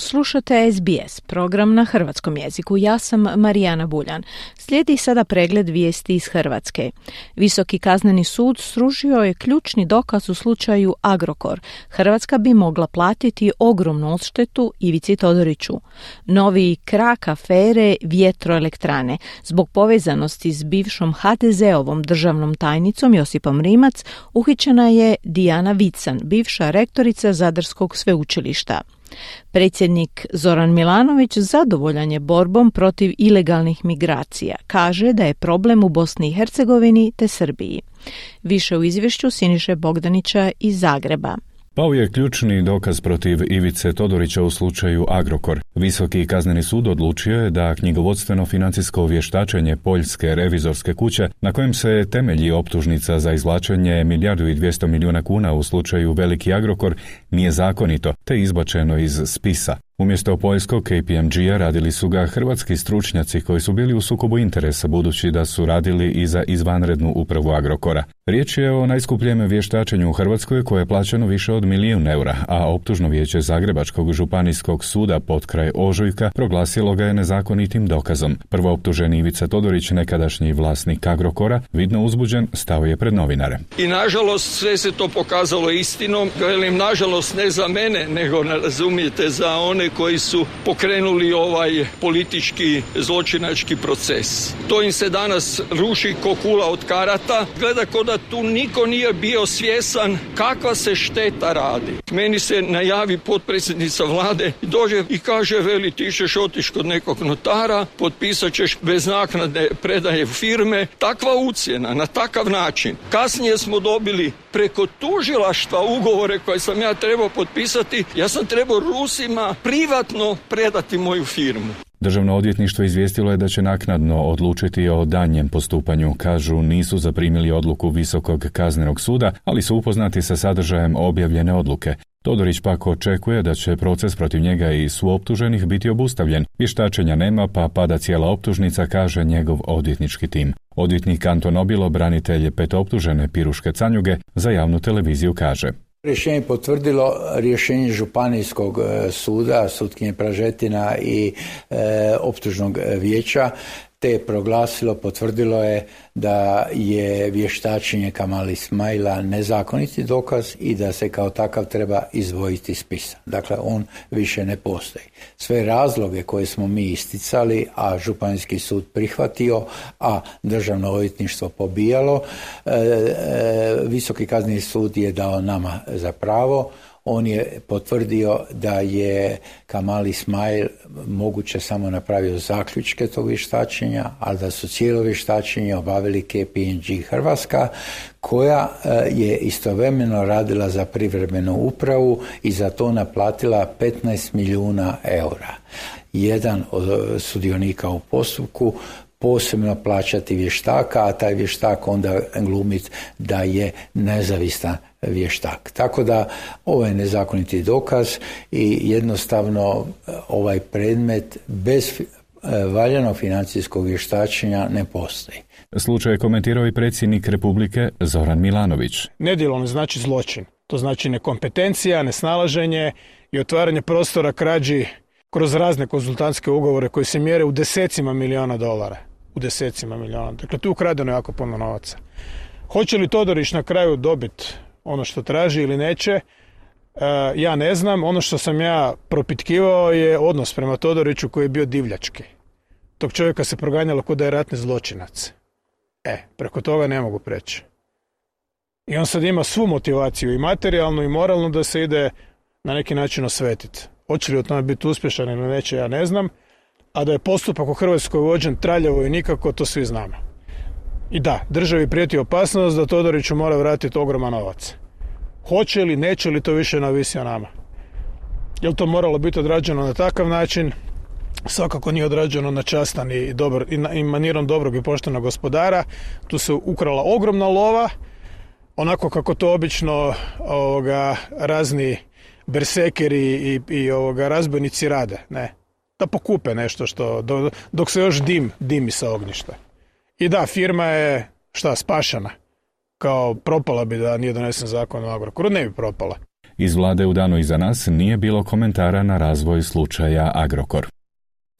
Slušate SBS, program na hrvatskom jeziku. Ja sam Marijana Buljan. Slijedi sada pregled vijesti iz Hrvatske. Visoki kazneni sud sružio je ključni dokaz u slučaju Agrokor. Hrvatska bi mogla platiti ogromnu odštetu Ivici Todoriću. Novi krak afere vjetroelektrane. Zbog povezanosti s bivšom HDZ-ovom državnom tajnicom Josipom Rimac uhićena je Dijana Vican, bivša rektorica Zadarskog sveučilišta. Predsjednik Zoran Milanović zadovoljan je borbom protiv ilegalnih migracija. Kaže da je problem u Bosni i Hercegovini te Srbiji. Više u izvješću Siniše Bogdanića iz Zagreba. Pao je ključni dokaz protiv Ivice Todorića u slučaju Agrokor. Visoki kazneni sud odlučio je da knjigovodstveno financijsko vještačenje Poljske revizorske kuće, na kojem se temelji optužnica za izvlačenje milijardu i dvijesto milijuna kuna u slučaju Veliki Agrokor, nije zakonito, te izbačeno iz spisa. Umjesto poljskog KPMG-a radili su ga hrvatski stručnjaci koji su bili u sukobu interesa budući da su radili i za izvanrednu upravu Agrokora. Riječ je o najskupljem vještačenju u Hrvatskoj koje je plaćeno više od milijun eura, a optužno vijeće Zagrebačkog županijskog suda pod kraj Ožujka proglasilo ga je nezakonitim dokazom. Prvo optuženi Ivica Todorić, nekadašnji vlasnik Agrokora, vidno uzbuđen, stao je pred novinare. I nažalost sve se to pokazalo istinom. Velim, nažalost ne za mene, nego razumijete za one koji su pokrenuli ovaj politički zločinački proces. To im se danas ruši ko kula od karata. Gleda ko da tu niko nije bio svjesan kakva se šteta radi. Meni se najavi potpredsjednica vlade i dođe i kaže veli ti ćeš otiš kod nekog notara, potpisat ćeš bez naknade predaje firme. Takva ucjena na takav način. Kasnije smo dobili preko tužilaštva ugovore koje sam ja trebao potpisati. Ja sam trebao Rusima privatno predati moju firmu. Državno odvjetništvo izvijestilo je da će naknadno odlučiti o danjem postupanju. Kažu nisu zaprimili odluku Visokog kaznenog suda, ali su upoznati sa sadržajem objavljene odluke. Todorić pak očekuje da će proces protiv njega i suoptuženih biti obustavljen. Vještačenja nema pa pada cijela optužnica, kaže njegov odvjetnički tim. Odvjetnik Anton Obilo, branitelj pet optužene Piruške Canjuge, za javnu televiziju kaže. Rješenje potvrdilo rješenje Županijskog e, suda, sutkinje Pražetina i e, optužnog vijeća te proglasilo, potvrdilo je da je vještačenje Kamali Smajla nezakoniti dokaz i da se kao takav treba izvojiti spisa. Dakle, on više ne postoji. Sve razloge koje smo mi isticali, a Županijski sud prihvatio, a Državno odvjetništvo pobijalo, e, e, Visoki kazneni sud je dao nama za pravo, on je potvrdio da je Kamal Ismail moguće samo napravio zaključke tog vještačenja, ali da su cijelo vještačenje obavili KPNG Hrvatska, koja e, je istovremeno radila za privremenu upravu i za to naplatila 15 milijuna eura. Jedan od sudionika u postupku posebno plaćati vještaka, a taj vještak onda glumit da je nezavistan vještak. Tako da ovo je nezakoniti dokaz i jednostavno e, ovaj predmet bez e, valjanog financijskog vještačenja ne postoji. Slučaj je komentirao i predsjednik Republike Zoran Milanović. Nedjelo ne znači zločin. To znači nekompetencija, nesnalaženje i otvaranje prostora krađi kroz razne konzultantske ugovore koji se mjere u desecima milijuna dolara. U desecima milijuna. Dakle, tu je ukradeno jako puno novaca. Hoće li Todorić na kraju dobiti ono što traži ili neće, e, ja ne znam. Ono što sam ja propitkivao je odnos prema Todoriću koji je bio divljački. Tog čovjeka se proganjalo kod da je ratni zločinac. E, preko toga ne mogu preći. I on sad ima svu motivaciju i materijalnu i moralnu da se ide na neki način osvetiti. Hoće li u tome biti uspješan ili neće, ja ne znam. A da je postupak u Hrvatskoj vođen traljavo i nikako, to svi znamo. I da, državi prijeti opasnost da Todoriću mora vratiti ogroman novac. Hoće li, neće li, to više navisi o nama. Je to moralo biti odrađeno na takav način? Svakako nije odrađeno na častan i, dobar, i, manirom dobrog i poštenog gospodara. Tu se ukrala ogromna lova, onako kako to obično ovoga, razni bersekeri i, i ovoga, razbojnici rade. Ne. Da pokupe nešto što, dok se još dim dimi sa ognjišta I da, firma je, šta, spašena. Kao propala bi da nije donesen zakon o Agrokoru, ne bi propala. Iz vlade u danu iza nas nije bilo komentara na razvoj slučaja Agrokor.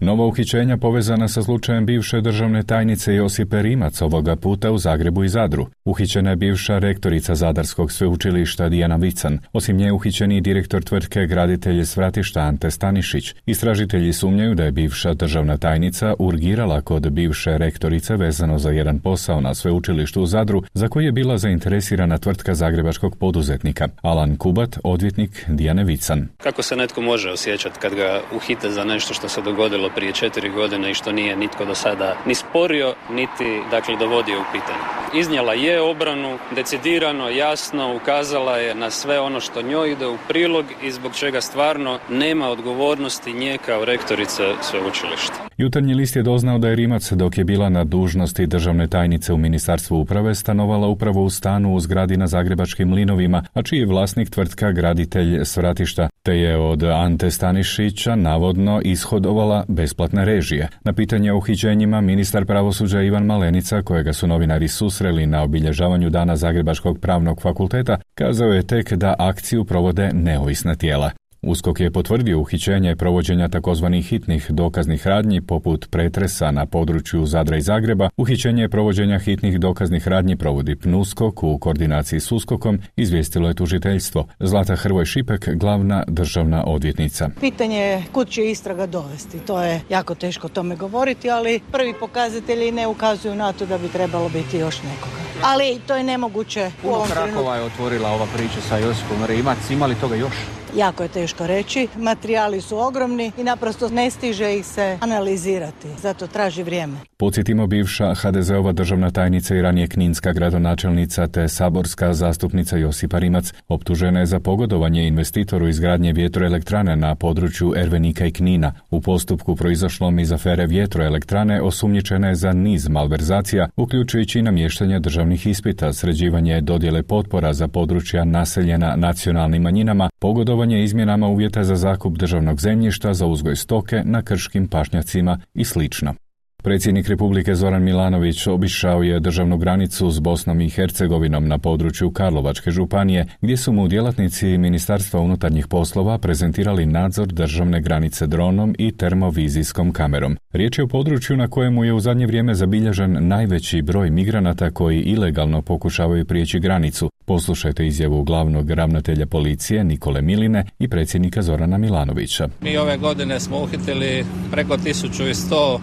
Nova uhićenja povezana sa slučajem bivše državne tajnice Josipe Rimac ovoga puta u Zagrebu i Zadru. Uhićena je bivša rektorica Zadarskog sveučilišta Dijana Vican. Osim nje uhićeni i direktor tvrtke graditelje Svratišta Ante Stanišić. Istražitelji sumnjaju da je bivša državna tajnica urgirala kod bivše rektorice vezano za jedan posao na sveučilištu u Zadru za koji je bila zainteresirana tvrtka zagrebačkog poduzetnika. Alan Kubat, odvjetnik Dijane Vican. Kako se netko može osjećati kad ga uhite za nešto što se dogodilo prije četiri godine i što nije nitko do sada ni sporio, niti dakle dovodio u pitanje. Iznijela je obranu, decidirano, jasno, ukazala je na sve ono što njoj ide u prilog i zbog čega stvarno nema odgovornosti nje kao rektorice sveučilišta. Jutarnji list je doznao da je Rimac dok je bila na dužnosti državne tajnice u Ministarstvu uprave stanovala upravo u stanu u zgradi na Zagrebačkim linovima, a čiji je vlasnik tvrtka graditelj Svratišta, te je od Ante Stanišića navodno ishodovala besplatne režije. Na pitanje o uhićenjima ministar pravosuđa Ivan Malenica, kojega su novinari susreli na obilježavanju dana Zagrebačkog pravnog fakulteta, kazao je tek da akciju provode neovisna tijela. Uskok je potvrdio uhićenje provođenja takozvanih hitnih dokaznih radnji poput pretresa na području Zadra i Zagreba. Uhićenje provođenja hitnih dokaznih radnji provodi PNUSKOK u koordinaciji s Uskokom, izvijestilo je tužiteljstvo. Zlata Hrvoj Šipek, glavna državna odvjetnica. Pitanje je kud će istraga dovesti. To je jako teško o tome govoriti, ali prvi pokazatelji ne ukazuju na to da bi trebalo biti još nekoga. Ali to je nemoguće. Puno krakova je otvorila ova priča sa Josipom Rimac. Ima li toga još? Jako je teško reći. Materijali su ogromni i naprosto ne stiže ih se analizirati. Zato traži vrijeme. Podsjetimo bivša HDZ-ova državna tajnica i ranije kninska gradonačelnica te saborska zastupnica Josipa Rimac optužena je za pogodovanje investitoru izgradnje vjetroelektrane na području Ervenika i Knina. U postupku proizašlom iz afere vjetroelektrane osumnjičena je za niz malverzacija, uključujući i namještanje državnih ispita, sređivanje dodjele potpora za područja naseljena nacionalnim manjinama, pogodovanje izmjenama uvjeta za zakup državnog zemljišta za uzgoj stoke na krškim pašnjacima i slično. Predsjednik Republike Zoran Milanović obišao je državnu granicu s Bosnom i Hercegovinom na području Karlovačke županije, gdje su mu djelatnici Ministarstva unutarnjih poslova prezentirali nadzor državne granice dronom i termovizijskom kamerom. Riječ je o području na kojemu je u zadnje vrijeme zabilježen najveći broj migranata koji ilegalno pokušavaju prijeći granicu. Poslušajte izjavu glavnog ravnatelja policije Nikole Miline i predsjednika Zorana Milanovića. Mi ove godine smo uhitili preko 1100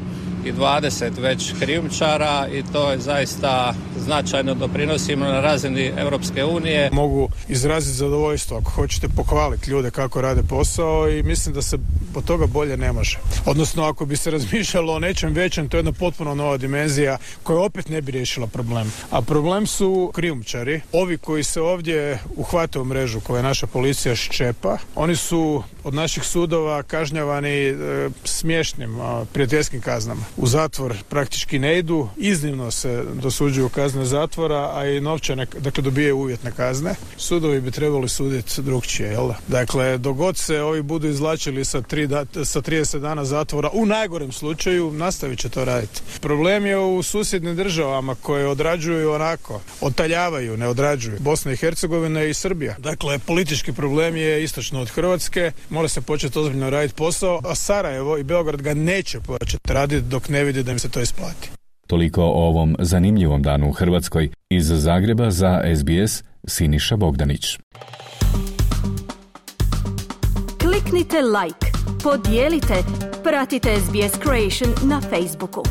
i 20 već krijumčara i to je zaista značajno doprinosimo na razini Europske unije. Mogu izraziti zadovoljstvo ako hoćete pohvaliti ljude kako rade posao i mislim da se od toga bolje ne može. Odnosno ako bi se razmišljalo o nečem većem, to je jedna potpuno nova dimenzija koja opet ne bi riješila problem. A problem su krijumčari, ovi koji se ovdje uhvate u mrežu koje naša policija ščepa, oni su od naših sudova kažnjavani e, smiješnim, prijateljskim kaznama u zatvor praktički ne idu, iznimno se dosuđuju kazne zatvora, a i novčane, dakle dobijaju uvjetne kazne. Sudovi bi trebali suditi drugčije, jel da? Dakle, dogod se ovi budu izlačili sa, tri sa 30 dana zatvora, u najgorem slučaju nastavit će to raditi. Problem je u susjednim državama koje odrađuju onako, otaljavaju, ne odrađuju. Bosna i Hercegovina i Srbija. Dakle, politički problem je istočno od Hrvatske, mora se početi ozbiljno raditi posao, a Sarajevo i Beograd ga neće početi raditi dok ne vidi da im se to isplati. Toliko o ovom zanimljivom danu u Hrvatskoj. Iz Zagreba za SBS Siniša Bogdanić. Kliknite like, podijelite, pratite SBS Creation na Facebooku.